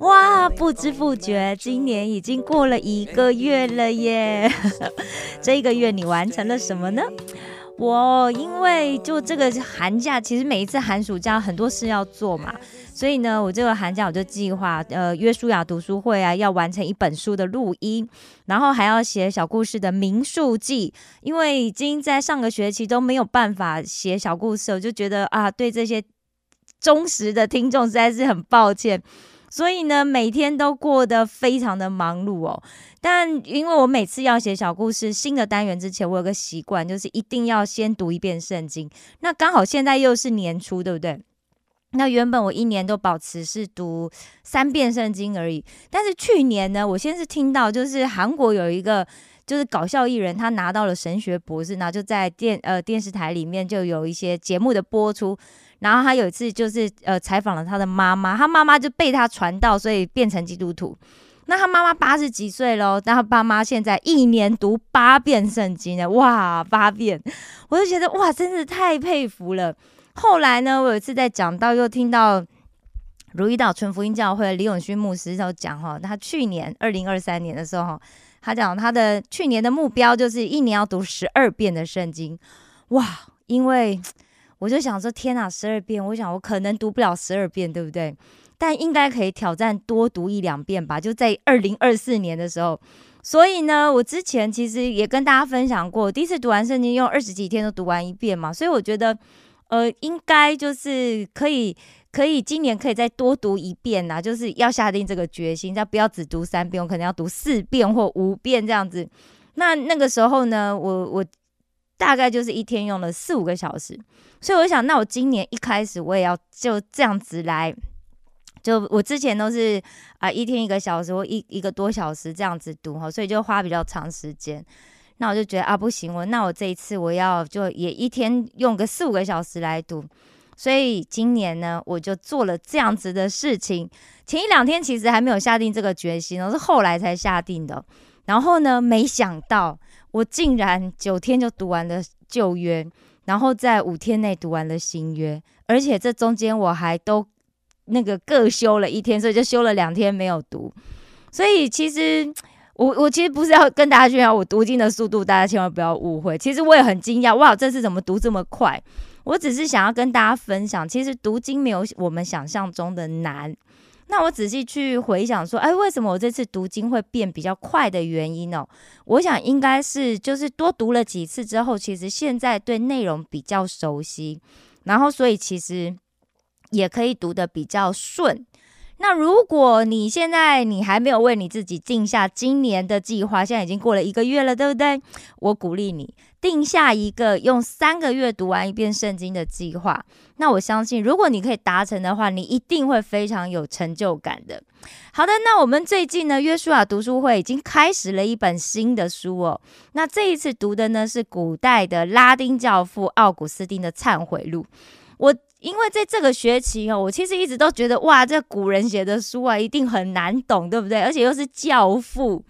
哇，不知不觉，今年已经过了一个月了耶！这一个月你完成了什么呢？我因为就这个寒假，其实每一次寒暑假很多事要做嘛，所以呢，我这个寒假我就计划，呃，约书亚读书会啊，要完成一本书的录音，然后还要写小故事的名述记，因为已经在上个学期都没有办法写小故事，我就觉得啊，对这些忠实的听众实在是很抱歉。所以呢，每天都过得非常的忙碌哦。但因为我每次要写小故事新的单元之前，我有个习惯，就是一定要先读一遍圣经。那刚好现在又是年初，对不对？那原本我一年都保持是读三遍圣经而已，但是去年呢，我先是听到就是韩国有一个就是搞笑艺人，他拿到了神学博士，然后就在电呃电视台里面就有一些节目的播出。然后他有一次就是呃采访了他的妈妈，他妈妈就被他传道，所以变成基督徒。那他妈妈八十几岁喽，但他爸妈现在一年读八遍圣经呢，哇，八遍，我就觉得哇，真是太佩服了。后来呢，我有一次在讲到，又听到如意岛纯福音教会李永勋牧师就讲哈，他去年二零二三年的时候，他讲他的去年的目标就是一年要读十二遍的圣经，哇，因为。我就想说，天哪，十二遍！我想我可能读不了十二遍，对不对？但应该可以挑战多读一两遍吧。就在二零二四年的时候，所以呢，我之前其实也跟大家分享过，第一次读完圣经用二十几天都读完一遍嘛。所以我觉得，呃，应该就是可以，可以今年可以再多读一遍呐。就是要下定这个决心，再不要只读三遍，我可能要读四遍或五遍这样子。那那个时候呢，我我。大概就是一天用了四五个小时，所以我想，那我今年一开始我也要就这样子来，就我之前都是啊一天一个小时或一一个多小时这样子读哈，所以就花比较长时间。那我就觉得啊不行，我那我这一次我要就也一天用个四五个小时来读，所以今年呢我就做了这样子的事情。前一两天其实还没有下定这个决心，我是后来才下定的。然后呢，没想到。我竟然九天就读完了旧约，然后在五天内读完了新约，而且这中间我还都那个各休了一天，所以就休了两天没有读。所以其实我我其实不是要跟大家炫耀我读经的速度，大家千万不要误会。其实我也很惊讶，哇，这次怎么读这么快？我只是想要跟大家分享，其实读经没有我们想象中的难。那我仔细去回想说，哎，为什么我这次读经会变比较快的原因呢？我想应该是就是多读了几次之后，其实现在对内容比较熟悉，然后所以其实也可以读得比较顺。那如果你现在你还没有为你自己定下今年的计划，现在已经过了一个月了，对不对？我鼓励你定下一个用三个月读完一遍圣经的计划。那我相信，如果你可以达成的话，你一定会非常有成就感的。好的，那我们最近呢，约书亚读书会已经开始了一本新的书哦。那这一次读的呢是古代的拉丁教父奥古斯丁的《忏悔录》。我因为在这个学期哦，我其实一直都觉得哇，这古人写的书啊，一定很难懂，对不对？而且又是教父。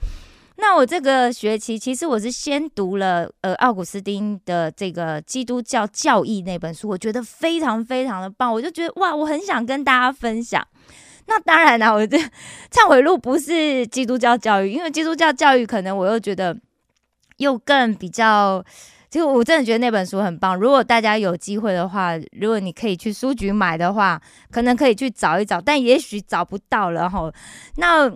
那我这个学期其实我是先读了呃奥古斯丁的这个基督教教义那本书，我觉得非常非常的棒，我就觉得哇，我很想跟大家分享。那当然了，我这忏悔录不是基督教教育，因为基督教教育可能我又觉得又更比较。就我真的觉得那本书很棒。如果大家有机会的话，如果你可以去书局买的话，可能可以去找一找，但也许找不到了哈。那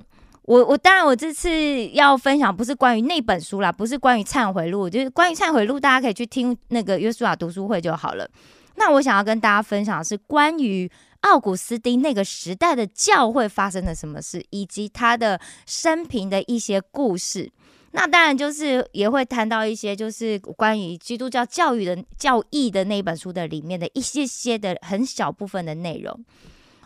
我我当然我这次要分享不是关于那本书啦，不是关于忏悔录，就是关于忏悔录，大家可以去听那个约书亚读书会就好了。那我想要跟大家分享的是关于奥古斯丁那个时代的教会发生了什么事，以及他的生平的一些故事。那当然就是也会谈到一些就是关于基督教教育的教义的那本书的里面的一些些的很小部分的内容。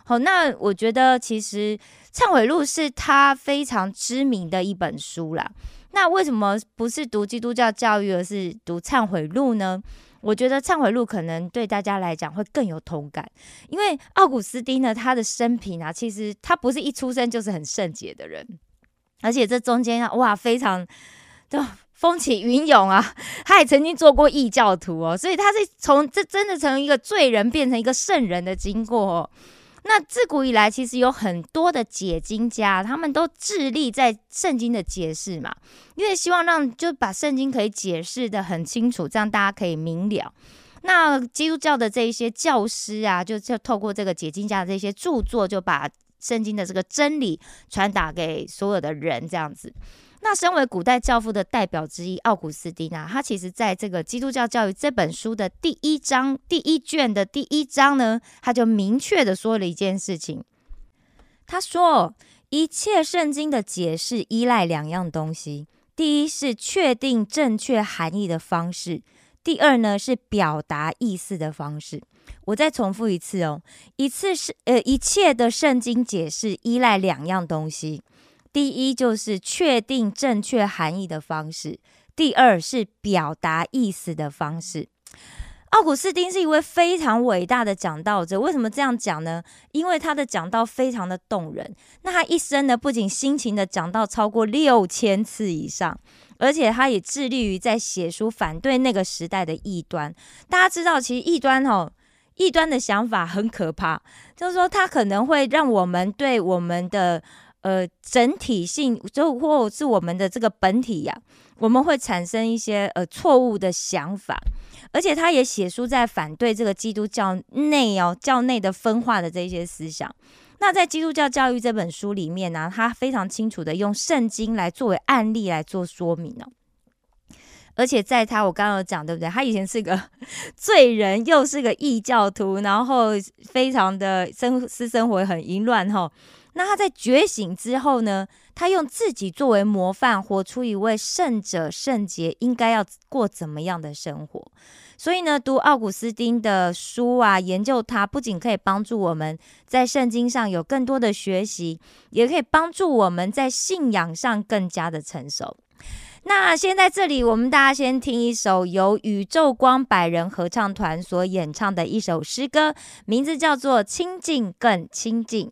好，那我觉得其实《忏悔录》是他非常知名的一本书啦。那为什么不是读基督教教育，而是读《忏悔录》呢？我觉得《忏悔录》可能对大家来讲会更有同感，因为奥古斯丁呢，他的生平啊，其实他不是一出生就是很圣洁的人，而且这中间，哇，非常的风起云涌啊，他也曾经做过异教徒哦，所以他是从这真的从一个罪人变成一个圣人的经过哦。那自古以来，其实有很多的解经家，他们都致力在圣经的解释嘛，因为希望让就把圣经可以解释的很清楚，这样大家可以明了。那基督教的这一些教师啊，就就透过这个解经家的这些著作，就把圣经的这个真理传达给所有的人，这样子。那身为古代教父的代表之一，奥古斯丁啊，他其实在这个《基督教教育》这本书的第一章第一卷的第一章呢，他就明确的说了一件事情。他说，一切圣经的解释依赖两样东西：第一是确定正确含义的方式；第二呢是表达意思的方式。我再重复一次哦，一次是呃，一切的圣经解释依赖两样东西。第一就是确定正确含义的方式，第二是表达意思的方式。奥古斯丁是一位非常伟大的讲道者，为什么这样讲呢？因为他的讲道非常的动人。那他一生呢，不仅辛勤的讲道超过六千次以上，而且他也致力于在写书反对那个时代的异端。大家知道，其实异端哦，异端的想法很可怕，就是说他可能会让我们对我们的。呃，整体性就或是我们的这个本体呀，我们会产生一些呃错误的想法，而且他也写书在反对这个基督教内哦教内的分化的这些思想。那在《基督教教育》这本书里面呢，他非常清楚的用圣经来作为案例来做说明哦。而且在他我刚刚有讲对不对？他以前是个 罪人，又是个异教徒，然后非常的生私生活很淫乱哈。那他在觉醒之后呢？他用自己作为模范，活出一位圣者圣洁应该要过怎么样的生活。所以呢，读奥古斯丁的书啊，研究他，不仅可以帮助我们在圣经上有更多的学习，也可以帮助我们在信仰上更加的成熟。那先在这里，我们大家先听一首由宇宙光百人合唱团所演唱的一首诗歌，名字叫做《亲近更亲近》。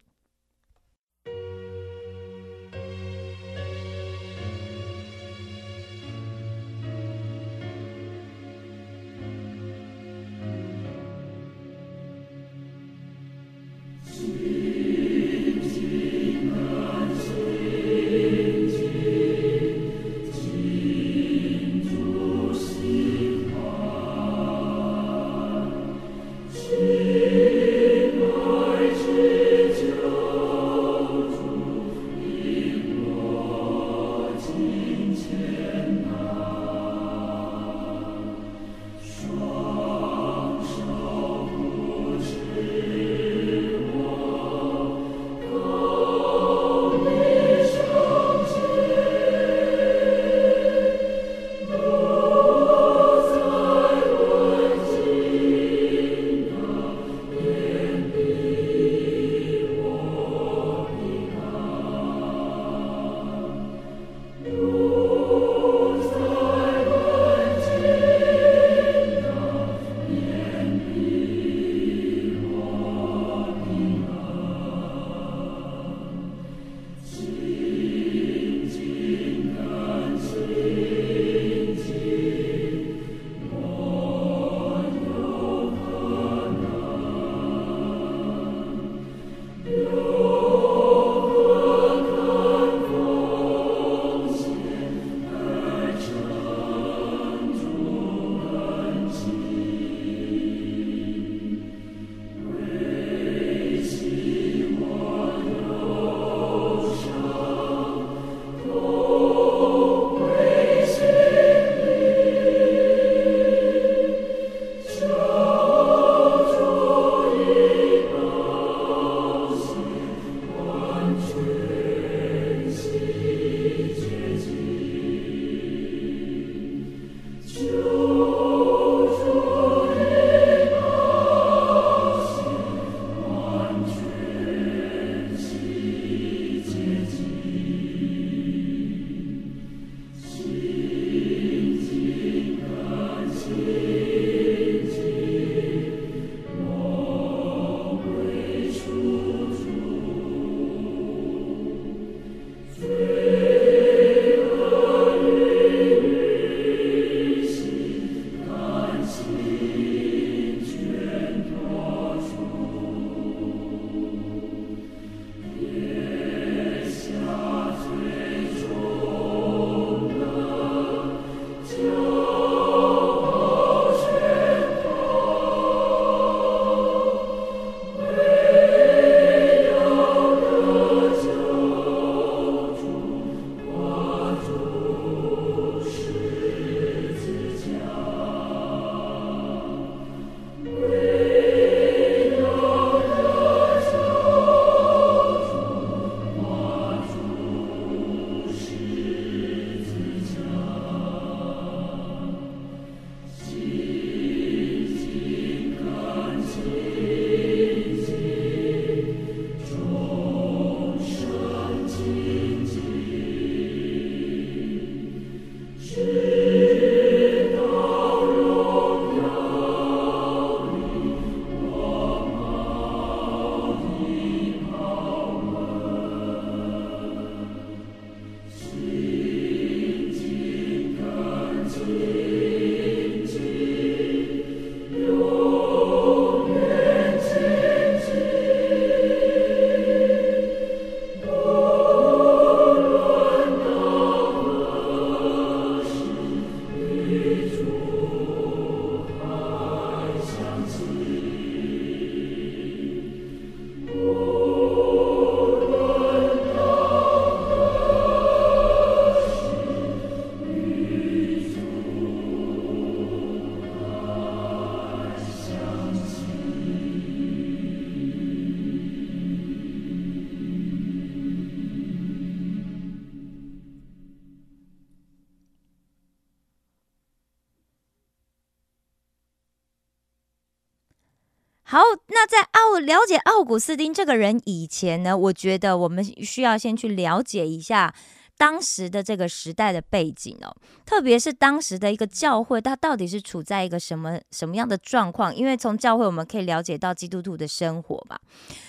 好，那在奥了解奥古斯丁这个人以前呢，我觉得我们需要先去了解一下。当时的这个时代的背景哦，特别是当时的一个教会，它到底是处在一个什么什么样的状况？因为从教会我们可以了解到基督徒的生活嘛。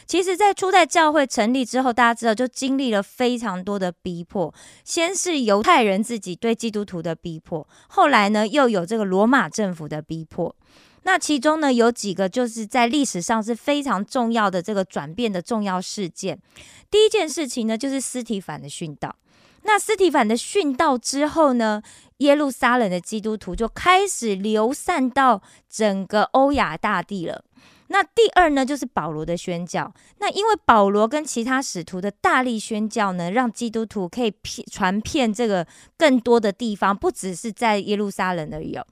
其实，在初代教会成立之后，大家知道就经历了非常多的逼迫，先是犹太人自己对基督徒的逼迫，后来呢又有这个罗马政府的逼迫。那其中呢有几个就是在历史上是非常重要的这个转变的重要事件。第一件事情呢就是斯提凡的殉道。那斯提凡的殉道之后呢，耶路撒冷的基督徒就开始流散到整个欧亚大地了。那第二呢，就是保罗的宣教。那因为保罗跟其他使徒的大力宣教呢，让基督徒可以骗传遍这个更多的地方，不只是在耶路撒冷而已哦。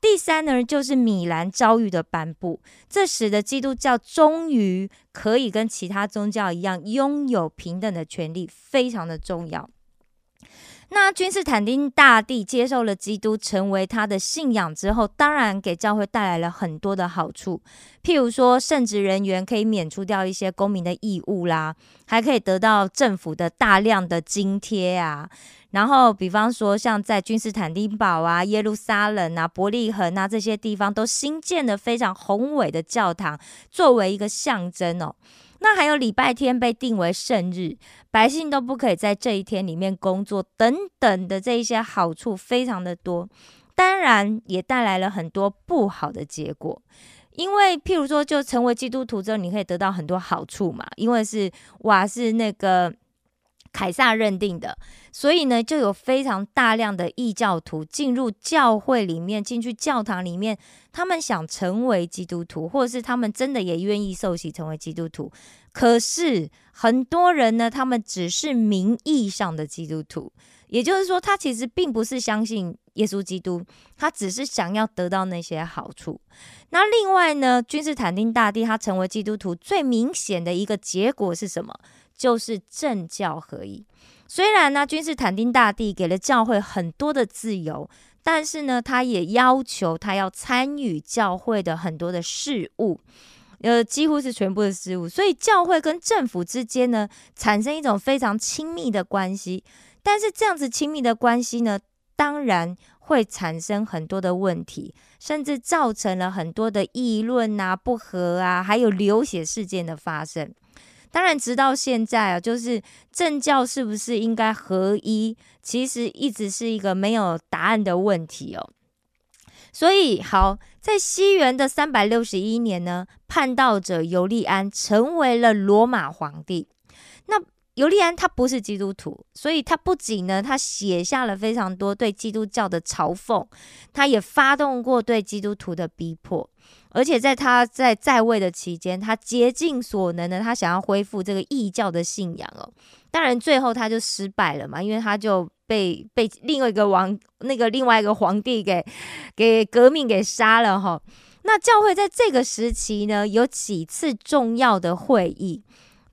第三呢，就是米兰遭遇的颁布，这使得基督教终于可以跟其他宗教一样，拥有平等的权利，非常的重要。那君士坦丁大帝接受了基督，成为他的信仰之后，当然给教会带来了很多的好处。譬如说，圣职人员可以免除掉一些公民的义务啦，还可以得到政府的大量的津贴啊。然后，比方说，像在君士坦丁堡啊、耶路撒冷啊、伯利恒啊这些地方，都新建了非常宏伟的教堂，作为一个象征哦。那还有礼拜天被定为圣日，百姓都不可以在这一天里面工作，等等的这一些好处非常的多，当然也带来了很多不好的结果。因为譬如说，就成为基督徒之后，你可以得到很多好处嘛，因为是哇是那个。凯撒认定的，所以呢，就有非常大量的异教徒进入教会里面，进去教堂里面，他们想成为基督徒，或者是他们真的也愿意受洗成为基督徒。可是很多人呢，他们只是名义上的基督徒，也就是说，他其实并不是相信耶稣基督，他只是想要得到那些好处。那另外呢，君士坦丁大帝他成为基督徒最明显的一个结果是什么？就是政教合一。虽然呢，君士坦丁大帝给了教会很多的自由，但是呢，他也要求他要参与教会的很多的事务，呃，几乎是全部的事务。所以，教会跟政府之间呢，产生一种非常亲密的关系。但是，这样子亲密的关系呢，当然会产生很多的问题，甚至造成了很多的议论啊、不和啊，还有流血事件的发生。当然，直到现在啊，就是政教是不是应该合一，其实一直是一个没有答案的问题哦。所以，好，在西元的三百六十一年呢，叛道者尤利安成为了罗马皇帝。那尤利安他不是基督徒，所以他不仅呢，他写下了非常多对基督教的嘲讽，他也发动过对基督徒的逼迫。而且在他在在位的期间，他竭尽所能的，他想要恢复这个异教的信仰哦。当然，最后他就失败了嘛，因为他就被被另外一个王那个另外一个皇帝给给革命给杀了哈。那教会在这个时期呢，有几次重要的会议。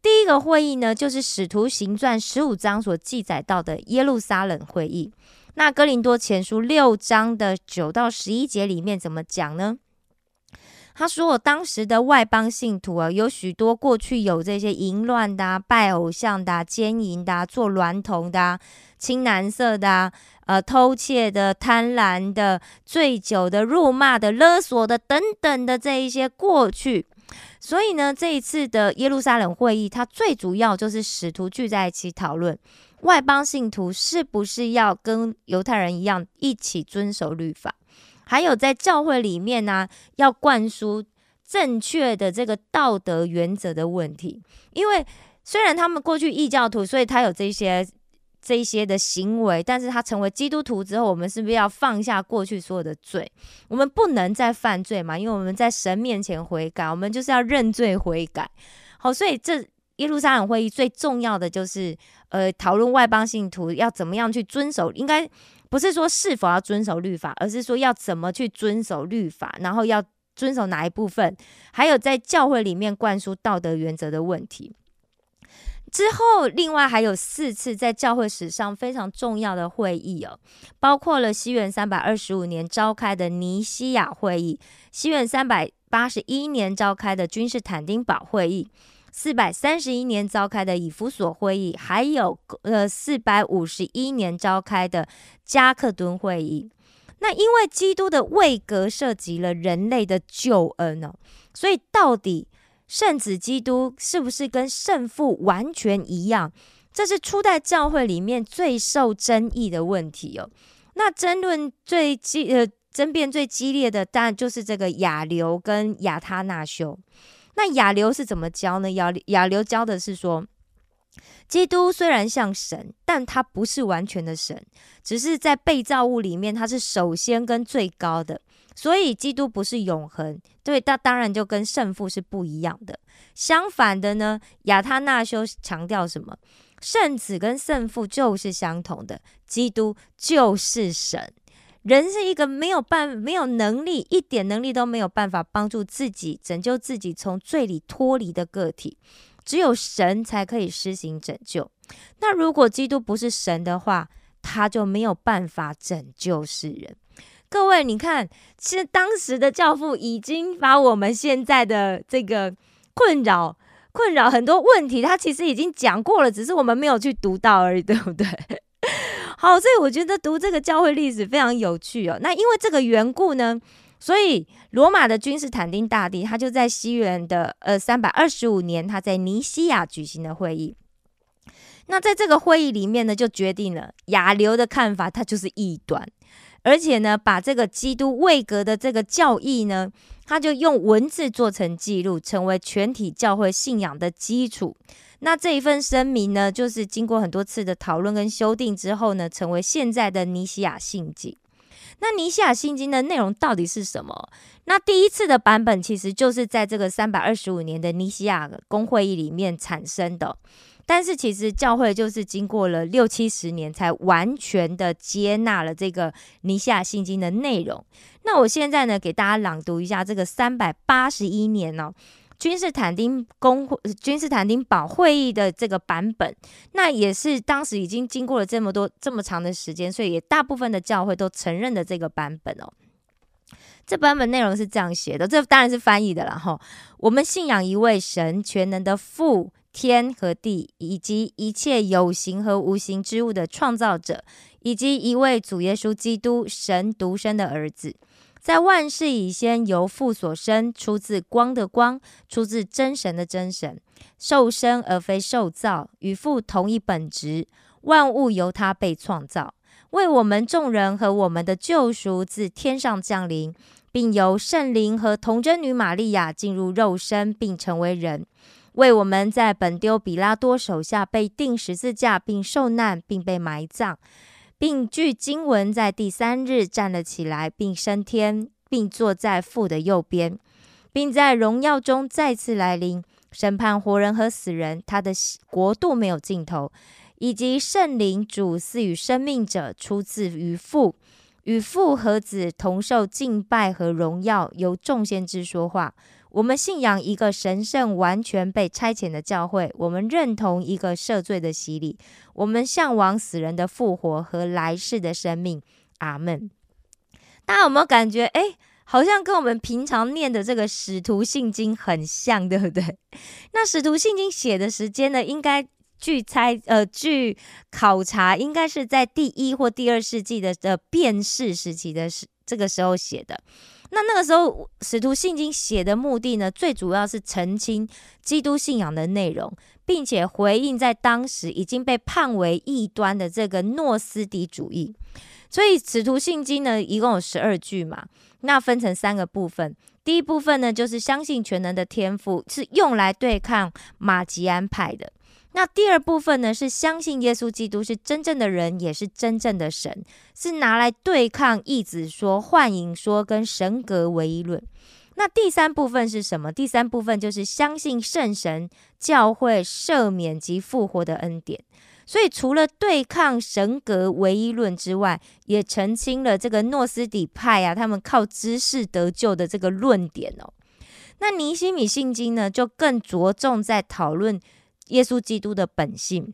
第一个会议呢，就是《使徒行传》十五章所记载到的耶路撒冷会议。那《哥林多前书》六章的九到十一节里面怎么讲呢？他说：“当时的外邦信徒啊，有许多过去有这些淫乱的、拜偶像的、奸淫的、做娈童的、青蓝色的、呃偷窃的、贪婪的、醉酒的、辱骂的、勒索的等等的这一些过去。所以呢，这一次的耶路撒冷会议，它最主要就是使徒聚在一起讨论外邦信徒是不是要跟犹太人一样一起遵守律法。”还有在教会里面呢，要灌输正确的这个道德原则的问题。因为虽然他们过去异教徒，所以他有这些这些的行为，但是他成为基督徒之后，我们是不是要放下过去所有的罪？我们不能再犯罪嘛？因为我们在神面前悔改，我们就是要认罪悔改。好，所以这耶路撒冷会议最重要的就是，呃，讨论外邦信徒要怎么样去遵守，应该。不是说是否要遵守律法，而是说要怎么去遵守律法，然后要遵守哪一部分，还有在教会里面灌输道德原则的问题。之后，另外还有四次在教会史上非常重要的会议哦，包括了西元三百二十五年召开的尼西亚会议，西元三百。八十一年召开的君士坦丁堡会议，四百三十一年召开的以弗所会议，还有呃四百五十一年召开的加克敦会议。那因为基督的位格涉及了人类的救恩哦，所以到底圣子基督是不是跟圣父完全一样？这是初代教会里面最受争议的问题哦。那争论最激呃争辩最激烈的，当然就是这个亚流跟亚他那修。那亚流是怎么教呢？亚亚流教的是说。基督虽然像神，但他不是完全的神，只是在被造物里面，他是首先跟最高的，所以基督不是永恒。对，那当然就跟圣父是不一样的。相反的呢，亚他那修强调什么？圣子跟圣父就是相同的，基督就是神。人是一个没有办、没有能力、一点能力都没有办法帮助自己拯救自己从罪里脱离的个体。只有神才可以施行拯救。那如果基督不是神的话，他就没有办法拯救世人。各位，你看，其实当时的教父已经把我们现在的这个困扰、困扰很多问题，他其实已经讲过了，只是我们没有去读到而已，对不对？好，所以我觉得读这个教会历史非常有趣哦。那因为这个缘故呢？所以，罗马的君士坦丁大帝，他就在西元的呃三百二十五年，他在尼西亚举行的会议。那在这个会议里面呢，就决定了亚流的看法，他就是异端，而且呢，把这个基督位格的这个教义呢，他就用文字做成记录，成为全体教会信仰的基础。那这一份声明呢，就是经过很多次的讨论跟修订之后呢，成为现在的尼西亚信经。那尼西亚信经的内容到底是什么？那第一次的版本其实就是在这个三百二十五年的尼西亚公会议里面产生的，但是其实教会就是经过了六七十年才完全的接纳了这个尼西亚信经的内容。那我现在呢，给大家朗读一下这个三百八十一年呢。君士坦丁公会、君士坦丁堡会议的这个版本，那也是当时已经经过了这么多这么长的时间，所以也大部分的教会都承认的这个版本哦。这版本内容是这样写的，这当然是翻译的了哈。我们信仰一位神，全能的父，天和地以及一切有形和无形之物的创造者，以及一位主耶稣基督，神独生的儿子。在万事以先，由父所生，出自光的光，出自真神的真神，受生而非受造，与父同一本质。万物由他被创造，为我们众人和我们的救赎自天上降临，并由圣灵和童贞女玛利亚进入肉身，并成为人，为我们在本丢比拉多手下被钉十字架，并受难，并被埋葬。并据经文在第三日站了起来，并升天，并坐在父的右边，并在荣耀中再次来临，审判活人和死人。他的国度没有尽头，以及圣灵主赐予生命者，出自于父，与父和子同受敬拜和荣耀，由众先知说话。我们信仰一个神圣、完全被差遣的教会。我们认同一个赦罪的洗礼。我们向往死人的复活和来世的生命。阿门。大家有没有感觉？哎，好像跟我们平常念的这个《使徒信经》很像，对不对？那《使徒信经》写的时间呢？应该据猜，呃，据考察，应该是在第一或第二世纪的的变世时期的时这个时候写的。那那个时候，使徒信经写的目的呢，最主要是澄清基督信仰的内容，并且回应在当时已经被判为异端的这个诺斯底主义。所以，使徒信经呢，一共有十二句嘛，那分成三个部分。第一部分呢，就是相信全能的天赋，是用来对抗马吉安派的。那第二部分呢，是相信耶稣基督是真正的人，也是真正的神，是拿来对抗义子说、幻影说跟神格唯一论。那第三部分是什么？第三部分就是相信圣神、教会赦免及复活的恩典。所以除了对抗神格唯一论之外，也澄清了这个诺斯底派啊，他们靠知识得救的这个论点哦。那尼西米信经呢，就更着重在讨论。耶稣基督的本性，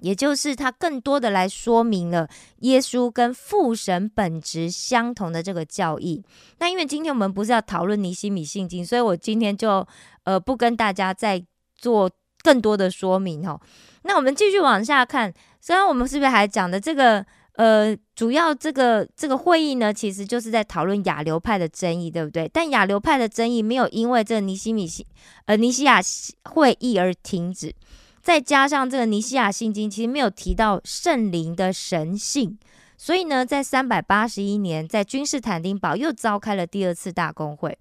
也就是他更多的来说明了耶稣跟父神本质相同的这个教义。那因为今天我们不是要讨论尼西米信经，所以我今天就呃不跟大家再做更多的说明哦。那我们继续往下看，虽然我们是不是还讲的这个呃主要这个这个会议呢，其实就是在讨论亚流派的争议，对不对？但亚流派的争议没有因为这个尼西米西呃尼西亚会议而停止。再加上这个尼西亚信经，其实没有提到圣灵的神性，所以呢，在三百八十一年，在君士坦丁堡又召开了第二次大公会，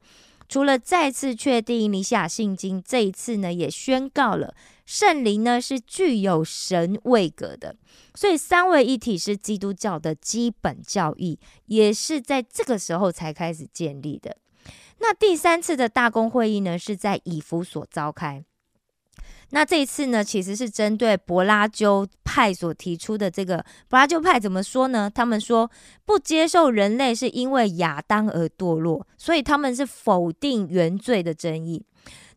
除了再次确定尼西亚信经，这一次呢，也宣告了圣灵呢是具有神位格的，所以三位一体是基督教的基本教义，也是在这个时候才开始建立的。那第三次的大公会议呢，是在以弗所召开。那这一次呢，其实是针对柏拉鸠派所提出的这个柏拉鸠派怎么说呢？他们说不接受人类是因为亚当而堕落，所以他们是否定原罪的争议。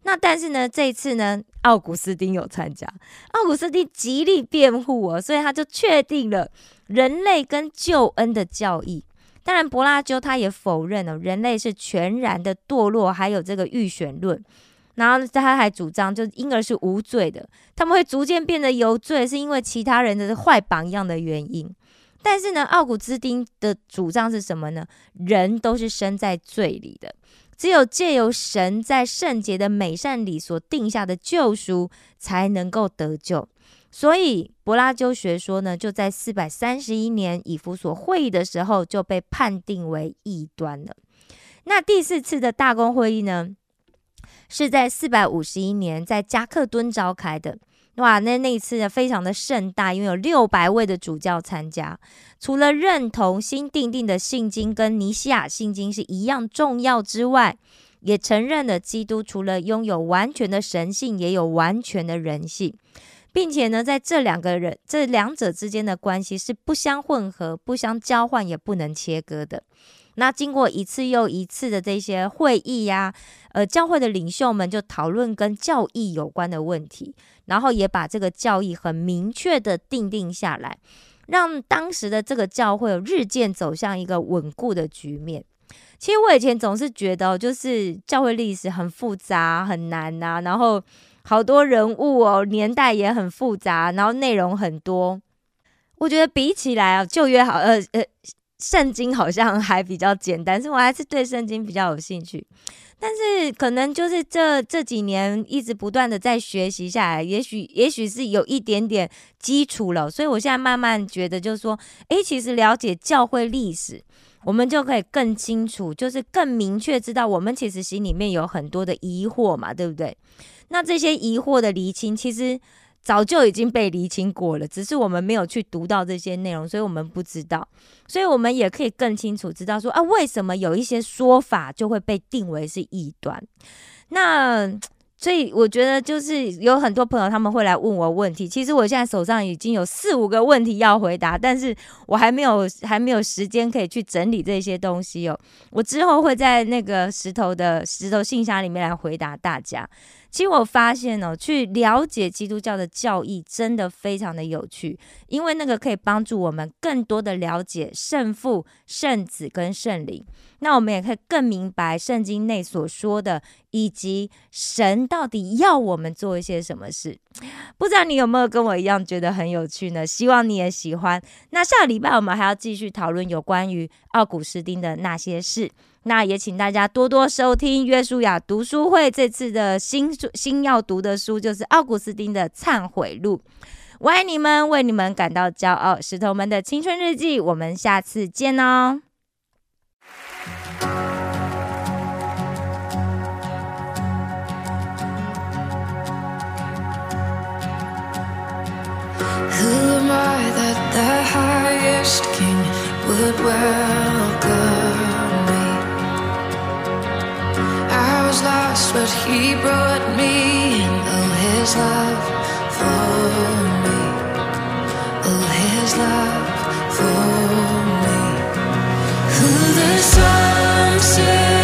那但是呢，这次呢，奥古斯丁有参加，奥古斯丁极力辩护哦，所以他就确定了人类跟救恩的教义。当然，柏拉鸠他也否认了人类是全然的堕落，还有这个预选论。然后他还主张，就婴儿是无罪的，他们会逐渐变得有罪，是因为其他人的坏榜样的原因。但是呢，奥古斯丁的主张是什么呢？人都是生在罪里的，只有借由神在圣洁的美善里所定下的救赎，才能够得救。所以，柏拉鸠学说呢，就在四百三十一年以弗所会议的时候就被判定为异端了。那第四次的大公会议呢？是在四百五十一年在加克敦召开的，哇，那那一次呢非常的盛大，因为有六百位的主教参加。除了认同新定定的信经跟尼西亚信经是一样重要之外，也承认了基督除了拥有完全的神性，也有完全的人性，并且呢，在这两个人这两者之间的关系是不相混合、不相交换，也不能切割的。那经过一次又一次的这些会议呀，呃，教会的领袖们就讨论跟教义有关的问题，然后也把这个教义很明确的定定下来，让当时的这个教会日渐走向一个稳固的局面。其实我以前总是觉得，就是教会历史很复杂很难呐，然后好多人物哦，年代也很复杂，然后内容很多。我觉得比起来啊，旧约好，呃呃。圣经好像还比较简单，是我还是对圣经比较有兴趣。但是可能就是这这几年一直不断的在学习下来，也许也许是有一点点基础了。所以我现在慢慢觉得，就是说，诶，其实了解教会历史，我们就可以更清楚，就是更明确知道我们其实心里面有很多的疑惑嘛，对不对？那这些疑惑的厘清，其实。早就已经被厘清过了，只是我们没有去读到这些内容，所以我们不知道。所以我们也可以更清楚知道说啊，为什么有一些说法就会被定为是异端？那。所以我觉得就是有很多朋友他们会来问我问题，其实我现在手上已经有四五个问题要回答，但是我还没有还没有时间可以去整理这些东西哦。我之后会在那个石头的石头信箱里面来回答大家。其实我发现哦，去了解基督教的教义真的非常的有趣，因为那个可以帮助我们更多的了解圣父、圣子跟圣灵。那我们也可以更明白圣经内所说的，以及神到底要我们做一些什么事。不知道你有没有跟我一样觉得很有趣呢？希望你也喜欢。那下个礼拜我们还要继续讨论有关于奥古斯丁的那些事。那也请大家多多收听约书亚读书会。这次的新新要读的书就是奥古斯丁的《忏悔录》。我爱你们，为你们感到骄傲。石头们的青春日记，我们下次见哦。Lost, but he brought me in. Oh, his love for me. Oh, his love for me. Who the sun sets